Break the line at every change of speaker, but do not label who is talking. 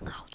很好